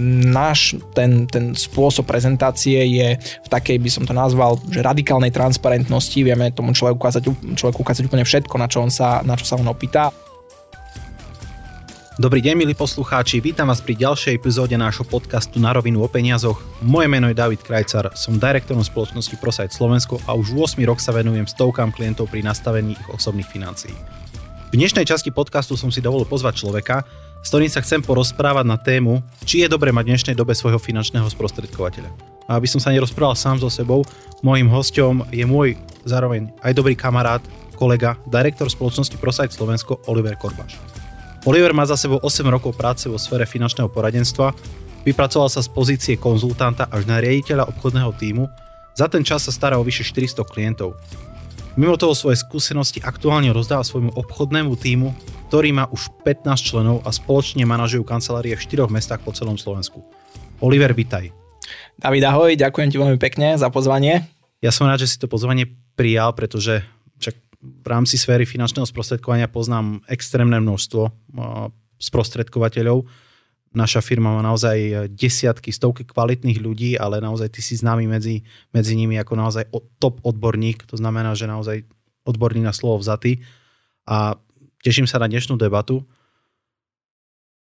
náš ten, ten spôsob prezentácie je v takej, by som to nazval, že radikálnej transparentnosti. Vieme tomu človeku ukázať, človeku ukázať úplne všetko, na čo, on sa, na čo sa on opýta. Dobrý deň, milí poslucháči, vítam vás pri ďalšej epizóde nášho podcastu Na rovinu o peniazoch. Moje meno je David Krajcar, som direktorom spoločnosti ProSite Slovensko a už 8 rok sa venujem stovkám klientov pri nastavení ich osobných financií. V dnešnej časti podcastu som si dovolil pozvať človeka, s ktorým sa chcem porozprávať na tému, či je dobre mať v dnešnej dobe svojho finančného sprostredkovateľa. A aby som sa nerozprával sám so sebou, môjim hostom je môj zároveň aj dobrý kamarát, kolega, direktor spoločnosti ProSite Slovensko Oliver Korbaš. Oliver má za sebou 8 rokov práce vo sfére finančného poradenstva, vypracoval sa z pozície konzultanta až na riaditeľa obchodného týmu, za ten čas sa stará o vyše 400 klientov. Mimo toho svoje skúsenosti aktuálne rozdáva svojmu obchodnému týmu, ktorý má už 15 členov a spoločne manažujú kancelárie v 4 mestách po celom Slovensku. Oliver, vitaj. David, ahoj, ďakujem ti veľmi pekne za pozvanie. Ja som rád, že si to pozvanie prijal, pretože však v rámci sféry finančného sprostredkovania poznám extrémne množstvo sprostredkovateľov. Naša firma má naozaj desiatky, stovky kvalitných ľudí, ale naozaj ty si známy medzi, medzi nimi ako naozaj top odborník, to znamená, že naozaj odborník na slovo vzatý. A teším sa na dnešnú debatu.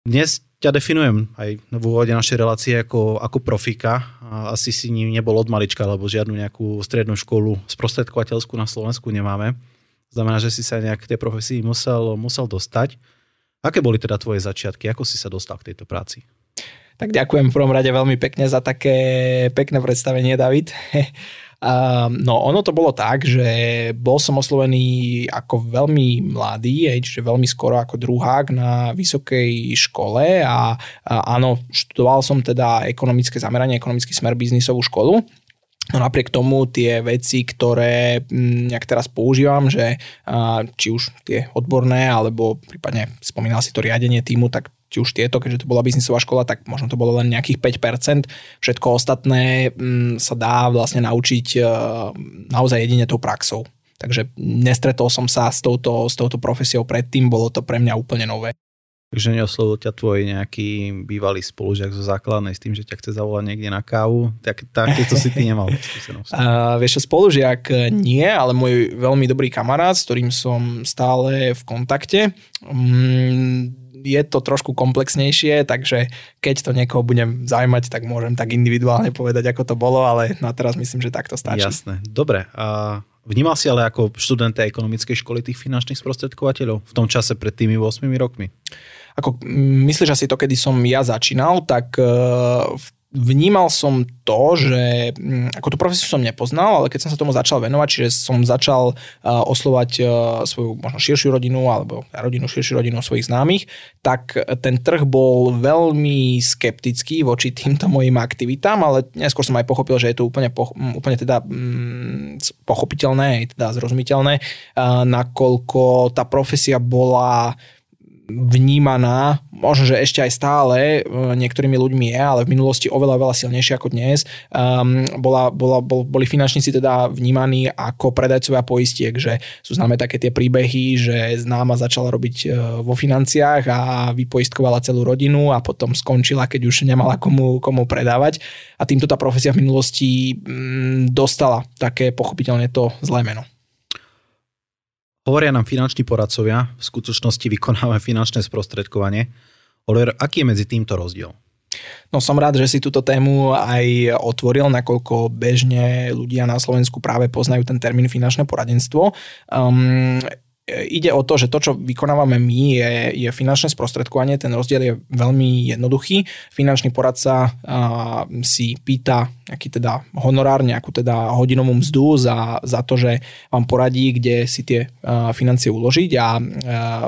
Dnes ťa definujem aj v úvode našej relácie ako, ako profika. Asi si ním nebol od malička, lebo žiadnu nejakú strednú školu sprostredkovateľskú na Slovensku nemáme. Znamená, že si sa nejak k tej profesii musel, musel dostať. Aké boli teda tvoje začiatky? Ako si sa dostal k tejto práci? Tak ďakujem v prvom rade veľmi pekne za také pekné predstavenie, David. no ono to bolo tak, že bol som oslovený ako veľmi mladý, čiže veľmi skoro ako druhák na vysokej škole a, a áno, študoval som teda ekonomické zameranie, ekonomický smer biznisovú školu No napriek tomu tie veci, ktoré mm, nejak teraz používam, že či už tie odborné, alebo prípadne spomínal si to riadenie týmu, tak či už tieto, keďže to bola biznisová škola, tak možno to bolo len nejakých 5%. Všetko ostatné mm, sa dá vlastne naučiť e, naozaj jedine tou praxou. Takže nestretol som sa s touto, s touto profesiou predtým, bolo to pre mňa úplne nové. Takže neoslovil ťa tvoj nejaký bývalý spolužiak zo základnej s tým, že ťa chce zavolať niekde na kávu? Tak, takéto si ty nemal skúsenosť. Uh, vieš, spolužiak nie, ale môj veľmi dobrý kamarát, s ktorým som stále v kontakte. Um, je to trošku komplexnejšie, takže keď to niekoho budem zaujímať, tak môžem tak individuálne povedať, ako to bolo, ale na teraz myslím, že takto stačí. Jasné. Dobre. A vnímal si ale ako študent ekonomickej školy tých finančných sprostredkovateľov v tom čase pred tými 8 rokmi? Ako myslíš asi to, kedy som ja začínal, tak uh, vnímal som to, že ako tú profesiu som nepoznal, ale keď som sa tomu začal venovať, čiže som začal uh, oslovať uh, svoju možno širšiu rodinu alebo rodinu, širšiu rodinu svojich známych, tak ten trh bol veľmi skeptický voči týmto mojim aktivitám, ale neskôr som aj pochopil, že je to úplne, po, úplne teda pochopiteľné, teda zrozumiteľné, nakoľko tá profesia bola vnímaná, možno, že ešte aj stále e, niektorými ľuďmi je, ale v minulosti oveľa, veľa silnejšie ako dnes. Um, bola, bola, bol, boli finančníci teda vnímaní ako predajcovia poistiek, že sú známe také tie príbehy, že známa začala robiť e, vo financiách a vypoistkovala celú rodinu a potom skončila, keď už nemala komu, komu predávať. A týmto tá profesia v minulosti mm, dostala také pochopiteľne to zlé meno. Hovoria nám finanční poradcovia, v skutočnosti vykonávame finančné sprostredkovanie. Oliver, aký je medzi týmto rozdiel? No som rád, že si túto tému aj otvoril, nakoľko bežne ľudia na Slovensku práve poznajú ten termín finančné poradenstvo. Um, ide o to, že to, čo vykonávame my, je, je finančné sprostredkovanie. Ten rozdiel je veľmi jednoduchý. Finančný poradca a, si pýta nejaký teda honorár, nejakú teda hodinovú mzdu za, za to, že vám poradí, kde si tie financie uložiť. A,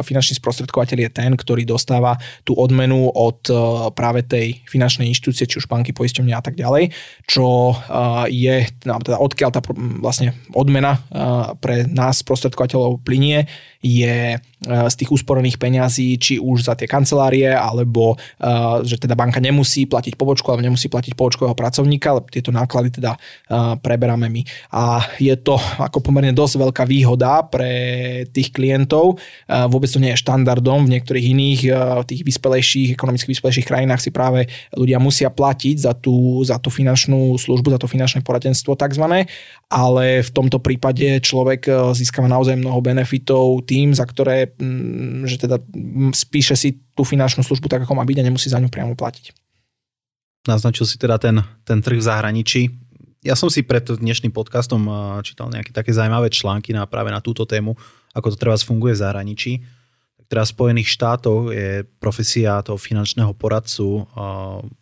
finančný sprostredkovateľ je ten, ktorý dostáva tú odmenu od a, práve tej finančnej inštitúcie, či už banky, poisťovne a tak ďalej, čo a, je, teda odkiaľ tá vlastne odmena a, pre nás sprostredkovateľov plinie, je e, z tých úsporených peňazí, či už za tie kancelárie, alebo e, že teda banka nemusí platiť pobočku, alebo nemusí platiť pobočkového pracovníka, ale tieto náklady teda preberáme my. A je to ako pomerne dosť veľká výhoda pre tých klientov. Vôbec to nie je štandardom. V niektorých iných tých vyspelejších, ekonomicky vyspelejších krajinách si práve ľudia musia platiť za tú, za tú finančnú službu, za to finančné poradenstvo tzv. Ale v tomto prípade človek získava naozaj mnoho benefitov tým, za ktoré, že teda spíše si tú finančnú službu tak, ako má byť a nemusí za ňu priamo platiť. Naznačil si teda ten, ten trh v zahraničí. Ja som si pred dnešným podcastom čítal nejaké také zaujímavé články na, práve na túto tému, ako to teraz funguje v zahraničí. Teraz v Spojených štátoch je profesia toho finančného poradcu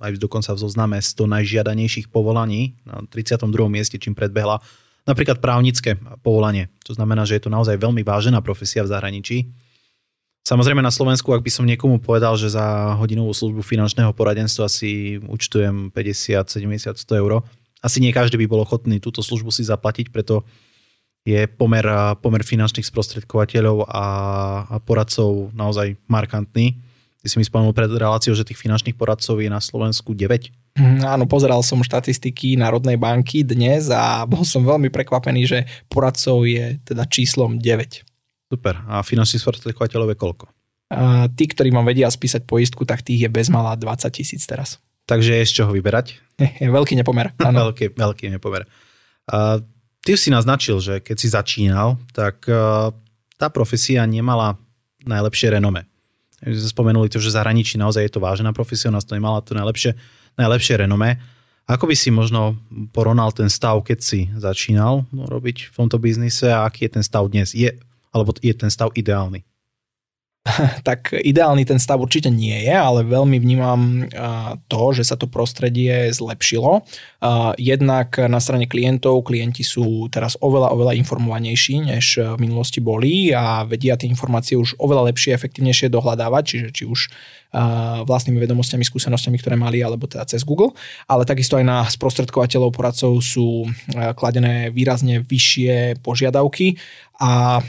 aj dokonca v zozname 100 najžiadanejších povolaní na 32. mieste, čím predbehla napríklad právnické povolanie. To znamená, že je to naozaj veľmi vážená profesia v zahraničí. Samozrejme na Slovensku, ak by som niekomu povedal, že za hodinovú službu finančného poradenstva si účtujem 50, 70, 100 eur, asi nie každý by bol ochotný túto službu si zaplatiť, preto je pomer, pomer finančných sprostredkovateľov a, a poradcov naozaj markantný. Ty si mi spomenul pred reláciou, že tých finančných poradcov je na Slovensku 9. Mm, áno, pozeral som štatistiky Národnej banky dnes a bol som veľmi prekvapený, že poradcov je teda číslom 9. Super. A finančných sprostredkovateľov je koľko? A tí, ktorí vám vedia spísať poistku, tak tých je bezmalá 20 tisíc teraz. Takže je z čoho vyberať? Je veľký nepomer. Áno. veľký, veľký nepomer. A ty si naznačil, že keď si začínal, tak tá profesia nemala najlepšie renome. Spomenuli to, že zahraničí naozaj je to vážená profesia, nás to nemala to najlepšie, najlepšie renome. Ako by si možno porovnal ten stav, keď si začínal robiť v tomto biznise a aký je ten stav dnes? Je alebo je ten stav ideálny? tak ideálny ten stav určite nie je, ale veľmi vnímam to, že sa to prostredie zlepšilo. Jednak na strane klientov, klienti sú teraz oveľa, oveľa informovanejší, než v minulosti boli a vedia tie informácie už oveľa lepšie, efektívnejšie dohľadávať, čiže či už vlastnými vedomosťami, skúsenostiami, ktoré mali, alebo teda cez Google. Ale takisto aj na sprostredkovateľov poradcov sú kladené výrazne vyššie požiadavky a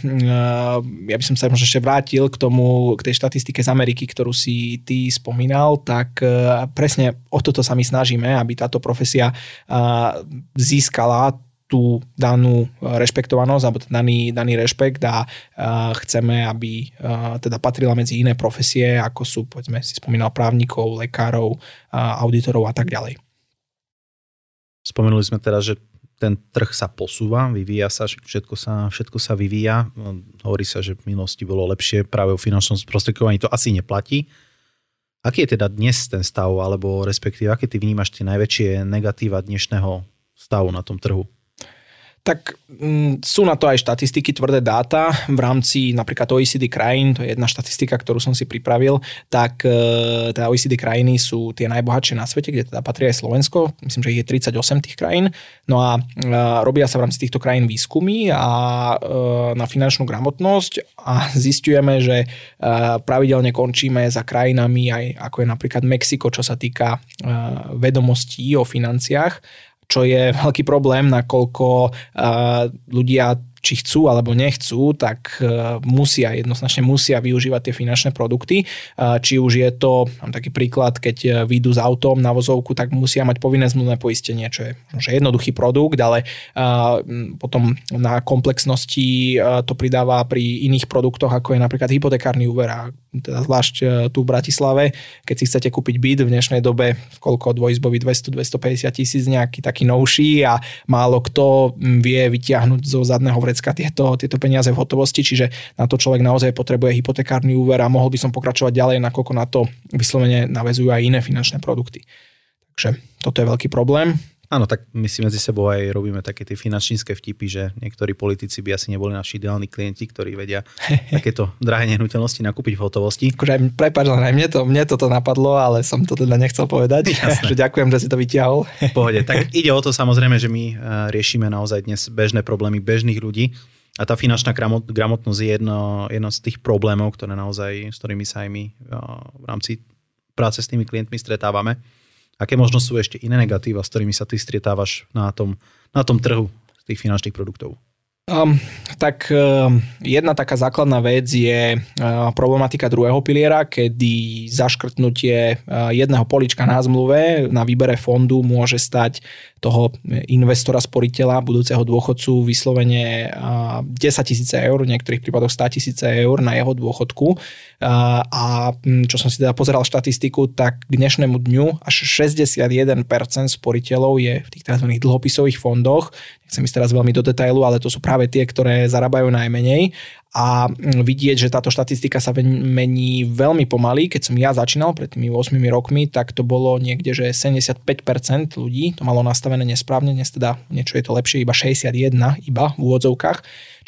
ja by som sa možno ešte vrátil k tomu, k tej štatistike z Ameriky, ktorú si ty spomínal, tak presne o toto sa my snažíme, aby táto profesia získala tú danú rešpektovanosť alebo daný, daný rešpekt a chceme, aby teda patrila medzi iné profesie, ako sú, povedzme, si spomínal právnikov, lekárov, auditorov a tak ďalej. Spomenuli sme teda, že ten trh sa posúva, vyvíja sa, všetko sa, všetko sa vyvíja. Hovorí sa, že v minulosti bolo lepšie práve o finančnom sprostredkovaní, to asi neplatí. Aký je teda dnes ten stav, alebo respektíve, aké ty vnímaš tie najväčšie negatíva dnešného stavu na tom trhu? Tak m, mm, sú na to aj štatistiky, tvrdé dáta. V rámci napríklad OECD krajín, to je jedna štatistika, ktorú som si pripravil, tak e, teda OECD krajiny sú tie najbohatšie na svete, kde teda patrí aj Slovensko, myslím, že ich je 38 tých krajín, no a e, robia sa v rámci týchto krajín výskumy a e, na finančnú gramotnosť a zistujeme, že e, pravidelne končíme za krajinami aj ako je napríklad Mexiko, čo sa týka e, vedomostí o financiách čo je veľký problém, nakoľko uh, ľudia či chcú alebo nechcú, tak e, musia, jednoznačne musia využívať tie finančné produkty. E, či už je to, mám taký príklad, keď vyjdú s autom na vozovku, tak musia mať povinné zmluvné poistenie, čo je že jednoduchý produkt, ale potom na komplexnosti to pridáva pri iných produktoch, ako je napríklad hypotekárny úver a teda zvlášť tu v Bratislave, keď si chcete kúpiť byt v dnešnej dobe, koľko dvojizbový 200-250 tisíc, nejaký taký novší a málo kto vie vytiahnuť zo zadného vrecka tieto, tieto peniaze v hotovosti, čiže na to človek naozaj potrebuje hypotekárny úver a mohol by som pokračovať ďalej, nakoľko na to vyslovene navezujú aj iné finančné produkty. Takže toto je veľký problém. Áno, tak my si medzi sebou aj robíme také tie finančnícke vtipy, že niektorí politici by asi neboli naši ideálni klienti, ktorí vedia takéto drahé nehnuteľnosti nakúpiť v hotovosti. Akože, prepáč, aj mne, to, mne toto napadlo, ale som to teda nechcel povedať. že ďakujem, že si to vyťahol. Pohode. Tak ide o to samozrejme, že my eh, riešime naozaj dnes bežné problémy bežných ľudí. A tá finančná gramotnosť je jedno, jedno z tých problémov, ktoré naozaj, s ktorými sa aj my eh, v rámci práce s tými klientmi stretávame. Aké možno sú ešte iné negatíva, s ktorými sa ty stretávaš na tom, na tom trhu tých finančných produktov? Um, tak um, jedna taká základná vec je uh, problematika druhého piliera, kedy zaškrtnutie uh, jedného polička na zmluve na výbere fondu môže stať toho investora, sporiteľa, budúceho dôchodcu vyslovene 10 tisíce eur, v niektorých prípadoch 100 tisíce eur na jeho dôchodku. A čo som si teda pozeral štatistiku, tak k dnešnému dňu až 61% sporiteľov je v tých tzv. dlhopisových fondoch. Nechcem ísť teraz veľmi do detailu, ale to sú práve tie, ktoré zarábajú najmenej a vidieť, že táto štatistika sa mení veľmi pomaly. Keď som ja začínal pred tými 8 rokmi, tak to bolo niekde, že 75% ľudí to malo nastavené nesprávne, dnes teda niečo je to lepšie, iba 61 iba v úvodzovkách.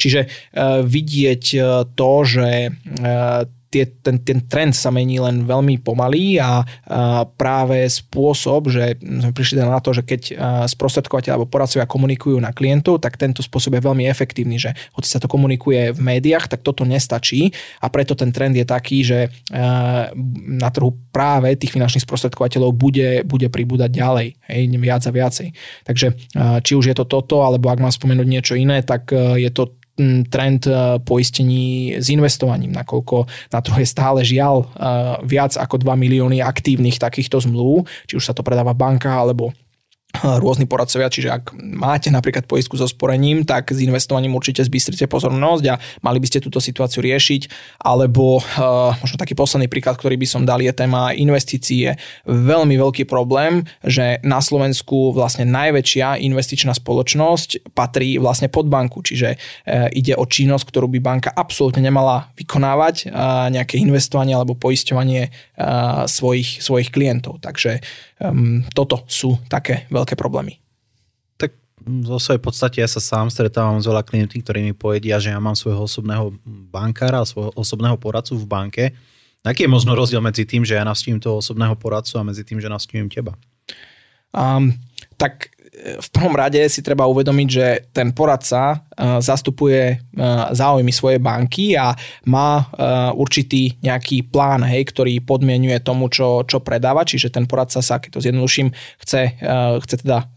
Čiže uh, vidieť uh, to, že uh, tie, ten, ten trend sa mení len veľmi pomalý a, a práve spôsob, že sme prišli na to, že keď sprostredkovateľ alebo poradcovia komunikujú na klientov, tak tento spôsob je veľmi efektívny, že hoci sa to komunikuje v médiách, tak toto nestačí a preto ten trend je taký, že na trhu práve tých finančných sprostredkovateľov bude, bude pribúdať ďalej, hej, viac a viacej. Takže či už je to toto, alebo ak mám spomenúť niečo iné, tak je to trend e, poistení s investovaním, nakoľko na trhu je stále žiaľ e, viac ako 2 milióny aktívnych takýchto zmluv, či už sa to predáva v bankách alebo rôzni poradcovia, čiže ak máte napríklad poistku so sporením, tak s investovaním určite zbystrite pozornosť a mali by ste túto situáciu riešiť, alebo uh, možno taký posledný príklad, ktorý by som dal je téma investície. Veľmi veľký problém, že na Slovensku vlastne najväčšia investičná spoločnosť patrí vlastne pod banku, čiže uh, ide o činnosť, ktorú by banka absolútne nemala vykonávať, uh, nejaké investovanie alebo poisťovanie svojich, svojich klientov. Takže um, toto sú také veľké problémy. Tak vo svojej podstate ja sa sám stretávam s veľa klientmi, ktorí mi povedia, že ja mám svojho osobného bankára, svojho osobného poradcu v banke. Aký je možno rozdiel medzi tým, že ja navštívim toho osobného poradcu a medzi tým, že navštívim teba? Um, tak v prvom rade si treba uvedomiť, že ten poradca zastupuje uh, záujmy svojej banky a má uh, určitý nejaký plán, hej, ktorý podmienuje tomu, čo, čo predáva, čiže ten poradca sa, keď to zjednoduším, chce, chce teda,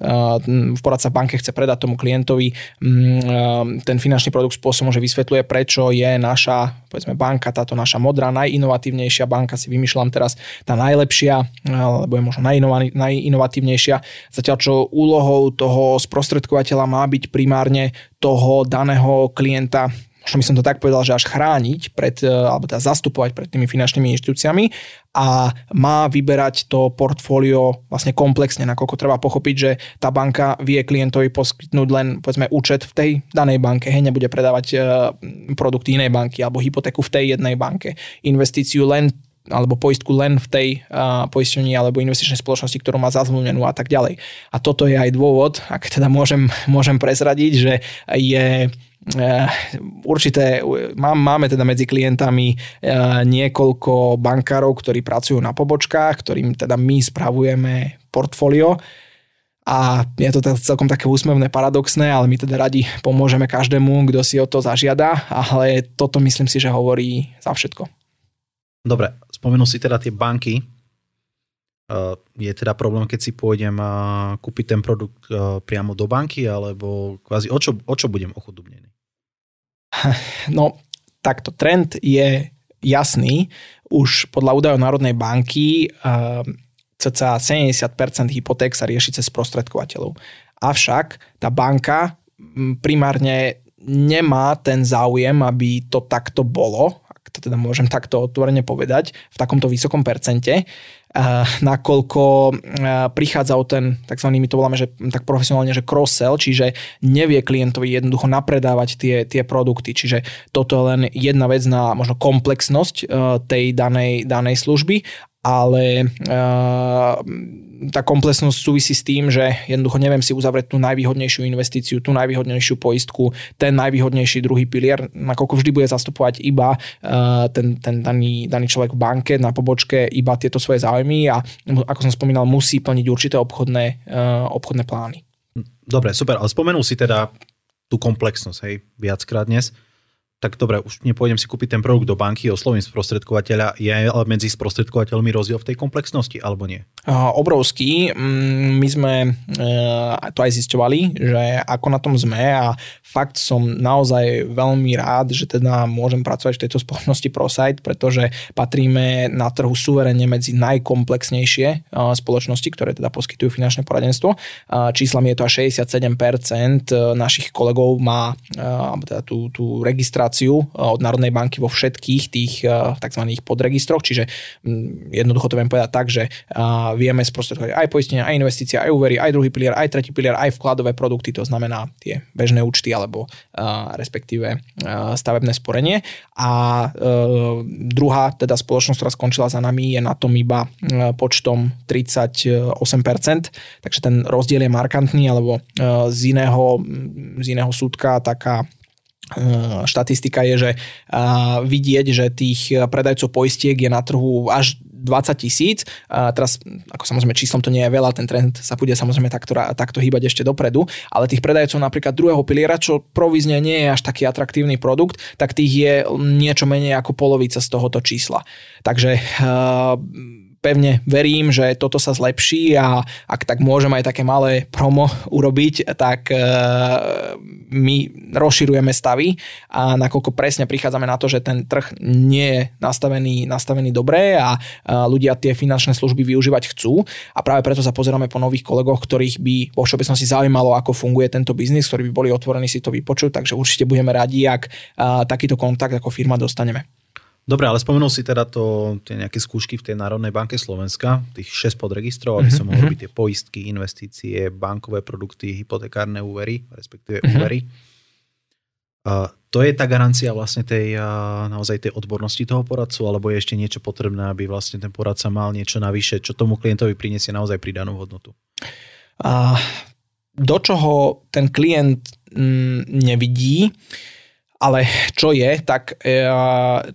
v poradca v banke chce predať tomu klientovi mm, ten finančný produkt spôsobom, že vysvetľuje, prečo je naša povedzme banka, táto naša modrá, najinovatívnejšia banka, si vymýšľam teraz tá najlepšia, alebo je možno najinovatívnejšia, zatiaľ čo úlohou toho sprostredkovateľa má byť primárne toho daného klienta možno by som to tak povedal, že až chrániť pred, e, alebo teda zastupovať pred tými finančnými inštitúciami a má vyberať to portfólio vlastne komplexne, nakoľko treba pochopiť, že tá banka vie klientovi poskytnúť len povedzme účet v tej danej banke, hej, nebude predávať e, produkty inej banky alebo hypotéku v tej jednej banke, investíciu len alebo poistku len v tej uh, poistení alebo investičnej spoločnosti, ktorú má zazmluvnenú a tak ďalej. A toto je aj dôvod, ak teda môžem, môžem prezradiť, že je Eh, určité, máme teda medzi klientami eh, niekoľko bankárov, ktorí pracujú na pobočkách, ktorým teda my spravujeme portfólio a je to teda celkom také úsmevné, paradoxné, ale my teda radi pomôžeme každému, kto si o to zažiada, ale toto myslím si, že hovorí za všetko. Dobre, spomenul si teda tie banky. Eh, je teda problém, keď si pôjdem kúpiť ten produkt priamo do banky, alebo kvázi o čo, o čo budem ochudobnený? No, takto trend je jasný. Už podľa údajov Národnej banky cca 70% hypoték sa rieši cez prostredkovateľov. Avšak tá banka primárne nemá ten záujem, aby to takto bolo, to teda môžem takto otvorene povedať, v takomto vysokom percente. Nakoľko prichádza o ten, tzv. my to voláme, že tak profesionálne, že cross-sell, čiže nevie klientovi jednoducho napredávať tie, tie produkty. Čiže toto je len jedna vec na možno komplexnosť eh, tej danej, danej služby ale uh, tá komplexnosť súvisí s tým, že jednoducho neviem si uzavrieť tú najvýhodnejšiu investíciu, tú najvýhodnejšiu poistku, ten najvýhodnejší druhý pilier, nakoľko vždy bude zastupovať iba uh, ten, ten daný, daný človek v banke, na pobočke, iba tieto svoje záujmy a ako som spomínal, musí plniť určité obchodné, uh, obchodné plány. Dobre, super, ale spomenul si teda tú komplexnosť, hej, viackrát dnes. Tak dobre, už nepôjdem si kúpiť ten produkt do banky, oslovím sprostredkovateľa, je ale medzi sprostredkovateľmi rozdiel v tej komplexnosti, alebo nie? Obrovský. Mm, my sme e, to aj zisťovali, že ako na tom sme a fakt som naozaj veľmi rád, že teda môžem pracovať v tejto spoločnosti ProSite, pretože patríme na trhu suverene medzi najkomplexnejšie e, spoločnosti, ktoré teda poskytujú finančné poradenstvo. Číslami je to až 67% e, našich kolegov má teda tú, tú registráciu informáciu eh, od Národnej banky vo všetkých tých eh, tzv. podregistroch, čiže mm, jednoducho to viem povedať tak, že eh, vieme sprostredkovať aj poistenia, aj investície, aj úvery, aj druhý pilier, aj tretí pilier, aj vkladové produkty, to znamená tie bežné účty alebo respektíve stavebné sporenie. A druhá teda spoločnosť, ktorá skončila za nami, je na tom iba počtom 38%, takže ten rozdiel je markantný, alebo z iného, z iného súdka taká štatistika je, že vidieť, že tých predajcov poistiek je na trhu až 20 tisíc. Teraz, ako samozrejme, číslom to nie je veľa, ten trend sa bude samozrejme takto, takto hýbať ešte dopredu, ale tých predajcov napríklad druhého piliera, čo provizne nie je až taký atraktívny produkt, tak tých je niečo menej ako polovica z tohoto čísla. Takže uh, pevne verím, že toto sa zlepší a ak tak môžem aj také malé promo urobiť, tak e, my rozširujeme stavy a nakoľko presne prichádzame na to, že ten trh nie je nastavený, nastavený dobre a ľudia tie finančné služby využívať chcú a práve preto sa pozeráme po nových kolegoch, ktorých by vo všeobecnosti zaujímalo, ako funguje tento biznis, ktorí by boli otvorení si to vypočuť, takže určite budeme radi, ak takýto kontakt ako firma dostaneme. Dobre, ale spomenul si teda to, tie nejaké skúšky v tej Národnej banke Slovenska, tých 6 podregistrov, aby som mohol mhm. robiť tie poistky, investície, bankové produkty, hypotekárne úvery, respektíve uh-huh. úvery. Uh, to je tá garancia vlastne tej, naozaj tej odbornosti toho poradcu, alebo je ešte niečo potrebné, aby vlastne ten poradca mal niečo navyše, čo tomu klientovi priniesie naozaj pridanú hodnotu? Uh, do čoho ten klient mm, nevidí, ale čo je, tak e,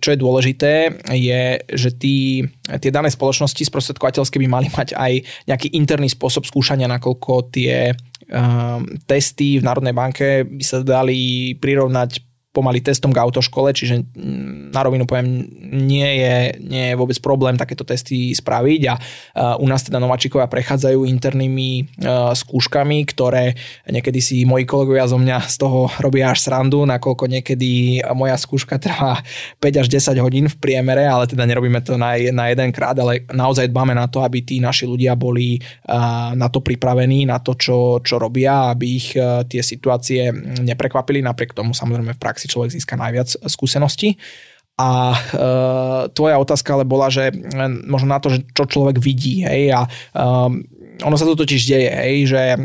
čo je dôležité, je, že tí, tie dané spoločnosti sprostredkovateľské by mali mať aj nejaký interný spôsob skúšania, nakoľko tie um, testy v Národnej banke by sa dali prirovnať pomaly testom k autoškole, čiže mm, na rovinu poviem, nie je, nie je vôbec problém takéto testy spraviť a u nás teda nováčikovia prechádzajú internými skúškami, ktoré niekedy si moji kolegovia zo mňa z toho robia až srandu, nakoľko niekedy moja skúška trvá 5 až 10 hodín v priemere, ale teda nerobíme to na, na jeden krát, ale naozaj dbáme na to, aby tí naši ľudia boli na to pripravení, na to, čo, čo robia, aby ich tie situácie neprekvapili, napriek tomu samozrejme v praxi človek získa najviac skúseností. A e, tvoja otázka ale bola, že e, možno na to, že čo človek vidí, hej, a e, ono sa to totiž deje, hej, že e,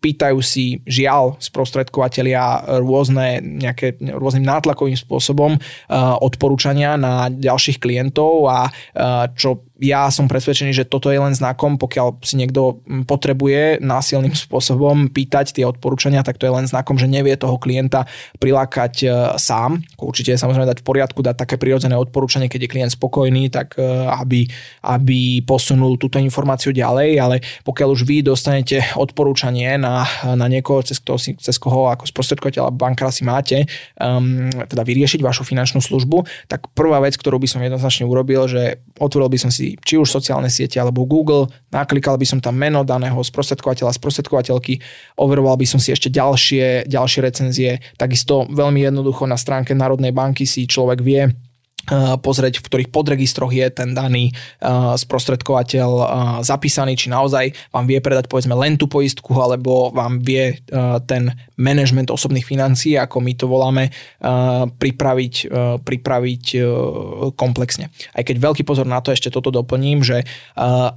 pýtajú si žiaľ sprostredkovateľia rôzne, nejaké, rôznym nátlakovým spôsobom uh, odporúčania na ďalších klientov a uh, čo ja som presvedčený, že toto je len znakom, pokiaľ si niekto potrebuje násilným spôsobom pýtať tie odporúčania, tak to je len znakom, že nevie toho klienta prilákať e, sám. Určite je samozrejme dať v poriadku, dať také prirodzené odporúčanie, keď je klient spokojný, tak e, aby, aby posunul túto informáciu ďalej, ale pokiaľ už vy dostanete odporúčanie na, na niekoho, cez, kto si, cez koho ako sprostredkovateľ a bankára si máte um, teda vyriešiť vašu finančnú službu, tak prvá vec, ktorú by som jednoznačne urobil, že otvoril by som si či už sociálne siete alebo Google, naklikal by som tam meno daného sprostredkovateľa, sprostredkovateľky, overoval by som si ešte ďalšie, ďalšie recenzie. Takisto veľmi jednoducho na stránke Národnej banky si človek vie pozrieť, v ktorých podregistroch je ten daný sprostredkovateľ zapísaný, či naozaj vám vie predať povedzme len tú poistku, alebo vám vie ten management osobných financií, ako my to voláme, pripraviť, pripraviť komplexne. Aj keď veľký pozor na to, ešte toto doplním, že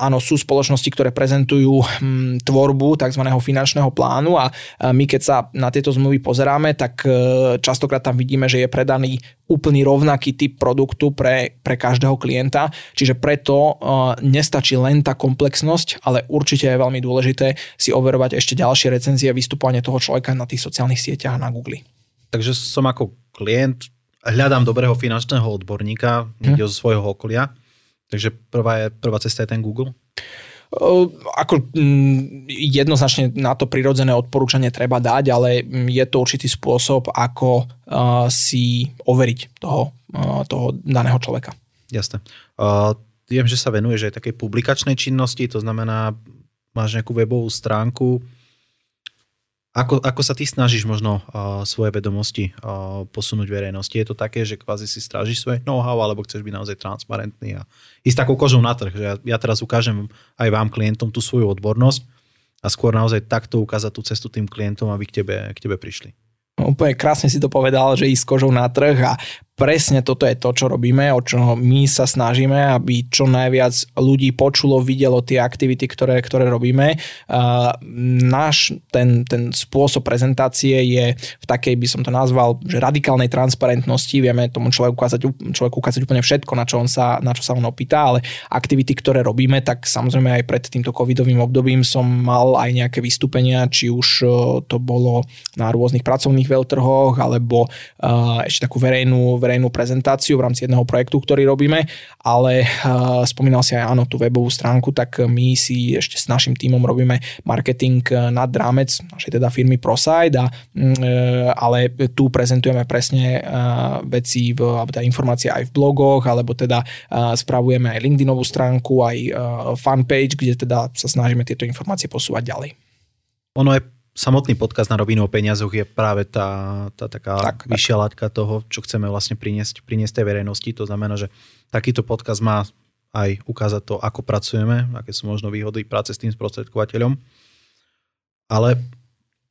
áno, sú spoločnosti, ktoré prezentujú hm, tvorbu tzv. finančného plánu a my keď sa na tieto zmluvy pozeráme, tak častokrát tam vidíme, že je predaný úplný rovnaký typ produktu pre, pre každého klienta, čiže preto uh, nestačí len tá komplexnosť, ale určite je veľmi dôležité si overovať ešte ďalšie recenzie vystupovanie toho človeka na tých sociálnych sieťach a na Google. Takže som ako klient, hľadám dobrého finančného odborníka hm. zo svojho okolia, takže prvá, je, prvá cesta je ten Google? Ako jednoznačne na to prirodzené odporúčanie treba dať, ale je to určitý spôsob, ako si overiť toho, toho daného človeka. Jasné. Uh, viem, že sa venuješ aj takej publikačnej činnosti, to znamená, máš nejakú webovú stránku, ako, ako sa ty snažíš možno uh, svoje vedomosti uh, posunúť verejnosti? Je to také, že kvázi si strážiš svoje know-how, alebo chceš byť naozaj transparentný a ísť takou kožou na trh? Že ja, ja teraz ukážem aj vám klientom tú svoju odbornosť a skôr naozaj takto ukázať tú cestu tým klientom, aby k tebe, k tebe prišli. Úplne krásne si to povedal, že ísť kožou na trh a presne toto je to, čo robíme, o čo my sa snažíme, aby čo najviac ľudí počulo, videlo tie aktivity, ktoré, ktoré robíme. Uh, náš ten, ten spôsob prezentácie je v takej, by som to nazval, že radikálnej transparentnosti. Vieme tomu človeku ukázať, človeku ukázať úplne všetko, na čo, on sa, na čo sa on opýta, ale aktivity, ktoré robíme, tak samozrejme aj pred týmto covidovým obdobím som mal aj nejaké vystúpenia, či už to bolo na rôznych pracovných veľtrhoch, alebo uh, ešte takú verejnú, verejnú prezentáciu v rámci jedného projektu, ktorý robíme, ale uh, spomínal si aj áno tú webovú stránku, tak my si ešte s našim týmom robíme marketing eh, nad rámec našej teda firmy ProSide, a, uh, ale tu prezentujeme presne veci, v, alebo teda informácie aj v blogoch, alebo teda spravujeme aj LinkedInovú stránku, aj fanpage, kde teda sa snažíme tieto informácie posúvať ďalej. Ono je samotný podcast na rovinu o peniazoch je práve tá, tá taká tak, vyššia tak. látka toho, čo chceme vlastne priniesť, priniesť tej verejnosti. To znamená, že takýto podcast má aj ukázať to, ako pracujeme, aké sú možno výhody práce s tým sprostredkovateľom. Ale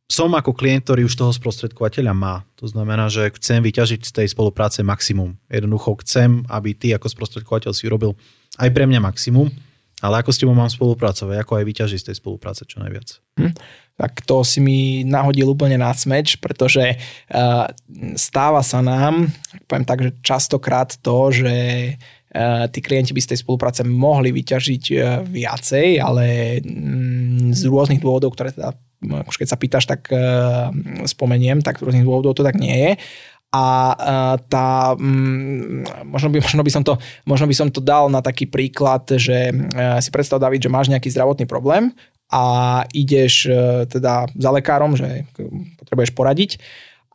som ako klient, ktorý už toho sprostredkovateľa má. To znamená, že chcem vyťažiť z tej spolupráce maximum. Jednoducho chcem, aby ty ako sprostredkovateľ si urobil aj pre mňa maximum, ale ako s tebou mám spolupracovať, ako aj vyťažiť z tej spolupráce čo najviac. Hm? Tak to si mi nahodil úplne na smeč, pretože uh, stáva sa nám, poviem tak, že častokrát to, že uh, tí klienti by z tej spolupráce mohli vyťažiť uh, viacej, ale um, z rôznych dôvodov, ktoré teda keď sa pýtaš, tak uh, spomeniem, tak z rôznych dôvodov to tak nie je a tá, mm, možno by, možno, by som to, možno by som to dal na taký príklad, že si predstav, David, že máš nejaký zdravotný problém a ideš e, teda za lekárom, že potrebuješ poradiť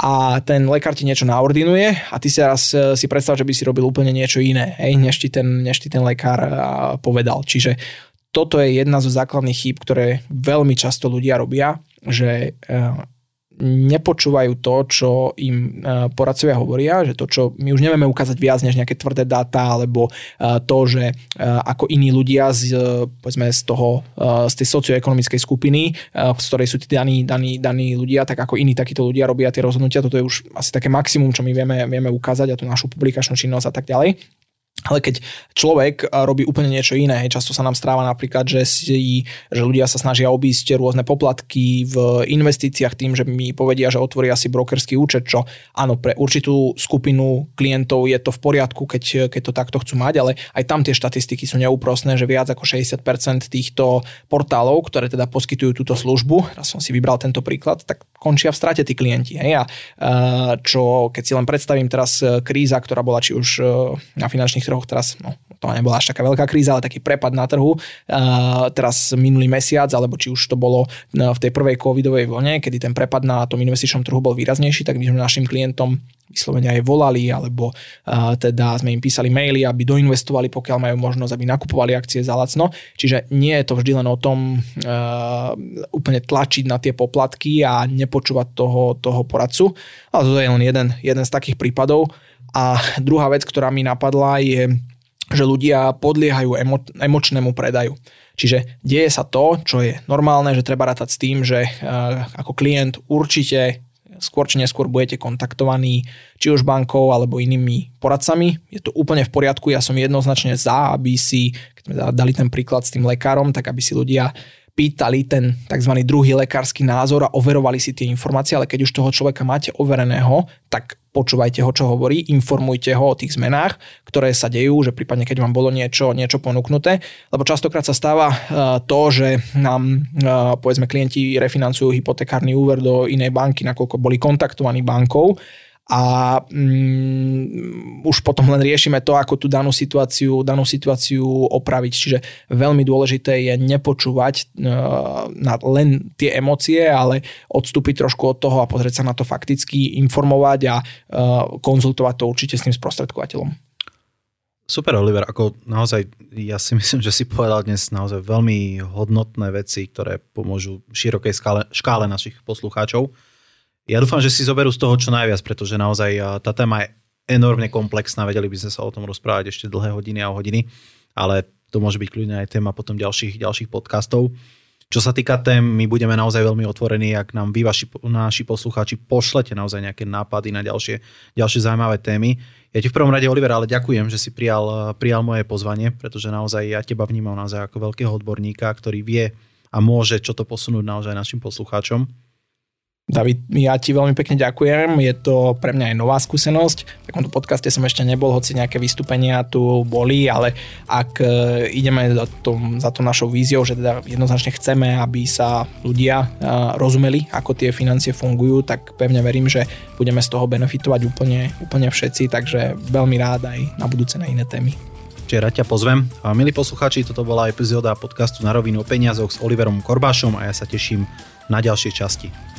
a ten lekár ti niečo naordinuje a ty si raz e, si predstav, že by si robil úplne niečo iné, hej, než, ti ten, než ti ten lekár e, povedal. Čiže toto je jedna zo základných chýb, ktoré veľmi často ľudia robia, že nepočúvajú to, čo im e, poradcovia hovoria, že to, čo my už nevieme ukázať viac než nejaké tvrdé dáta, alebo e, to, že e, ako iní ľudia z, povedzme, z, toho, z tej socioekonomickej skupiny, z ktorej sú tí daní, daní, daní ľudia, tak ako iní takíto ľudia robia tie rozhodnutia. Toto je už asi také maximum, čo my vieme, vieme ukázať a tú našu publikačnú činnosť a tak ďalej. Ale keď človek robí úplne niečo iné, často sa nám stráva napríklad, že, si, že ľudia sa snažia obísť rôzne poplatky v investíciách tým, že mi povedia, že otvoria si brokerský účet, čo áno, pre určitú skupinu klientov je to v poriadku, keď, keď to takto chcú mať, ale aj tam tie štatistiky sú neúprosné, že viac ako 60% týchto portálov, ktoré teda poskytujú túto službu, raz som si vybral tento príklad, tak končia v strate tí klienti. Hej? A čo keď si len predstavím teraz e, kríza, ktorá bola či už e, na finančných trhoch teraz, no, to nebola až taká veľká kríza, ale taký prepad na trhu uh, teraz minulý mesiac, alebo či už to bolo v tej prvej covidovej vlne, kedy ten prepad na tom investičnom trhu bol výraznejší, tak my sme našim klientom vyslovene aj volali, alebo teda sme im písali maily, aby doinvestovali, pokiaľ majú možnosť, aby nakupovali akcie za lacno. Čiže nie je to vždy len o tom úplne tlačiť na tie poplatky a nepočúvať toho, toho poradcu, ale to je len jeden, jeden z takých prípadov. A druhá vec, ktorá mi napadla je, že ľudia podliehajú emo- emočnému predaju. Čiže deje sa to, čo je normálne, že treba rátať s tým, že ako klient určite skôr či neskôr budete kontaktovaní či už bankou alebo inými poradcami. Je to úplne v poriadku, ja som jednoznačne za, aby si, keď sme dali ten príklad s tým lekárom, tak aby si ľudia pýtali ten tzv. druhý lekársky názor a overovali si tie informácie, ale keď už toho človeka máte overeného, tak počúvajte ho, čo hovorí, informujte ho o tých zmenách, ktoré sa dejú, že prípadne keď vám bolo niečo, niečo ponúknuté, lebo častokrát sa stáva uh, to, že nám uh, povedzme klienti refinancujú hypotekárny úver do inej banky, nakoľko boli kontaktovaní bankou a mm, už potom len riešime to, ako tú danú situáciu, danú situáciu opraviť. Čiže veľmi dôležité je nepočúvať uh, na len tie emócie, ale odstúpiť trošku od toho a pozrieť sa na to fakticky, informovať a uh, konzultovať to určite s tým sprostredkovateľom. Super, Oliver, ako naozaj, ja si myslím, že si povedal dnes naozaj veľmi hodnotné veci, ktoré pomôžu širokej škále, škále našich poslucháčov. Ja dúfam, že si zoberú z toho čo najviac, pretože naozaj tá téma je enormne komplexná, vedeli by sme sa o tom rozprávať ešte dlhé hodiny a hodiny, ale to môže byť kľudne aj téma potom ďalších, ďalších podcastov. Čo sa týka tém, my budeme naozaj veľmi otvorení, ak nám vy, vaši, naši poslucháči, pošlete naozaj nejaké nápady na ďalšie, ďalšie zaujímavé témy. Ja ti v prvom rade, Oliver, ale ďakujem, že si prijal, prijal moje pozvanie, pretože naozaj ja teba vnímam naozaj ako veľkého odborníka, ktorý vie a môže čo to posunúť naozaj našim poslucháčom. David, ja ti veľmi pekne ďakujem, je to pre mňa aj nová skúsenosť. V takomto podcaste som ešte nebol, hoci nejaké vystúpenia tu boli, ale ak e, ideme za, tom, za to našou víziou, že teda jednoznačne chceme, aby sa ľudia e, rozumeli, ako tie financie fungujú, tak pevne verím, že budeme z toho benefitovať úplne, úplne všetci, takže veľmi rád aj na budúce na iné témy. Čiže rád ťa pozvem. A milí poslucháči, toto bola epizóda podcastu Na rovinu o peniazoch s Oliverom Korbášom a ja sa teším na ďalšie časti.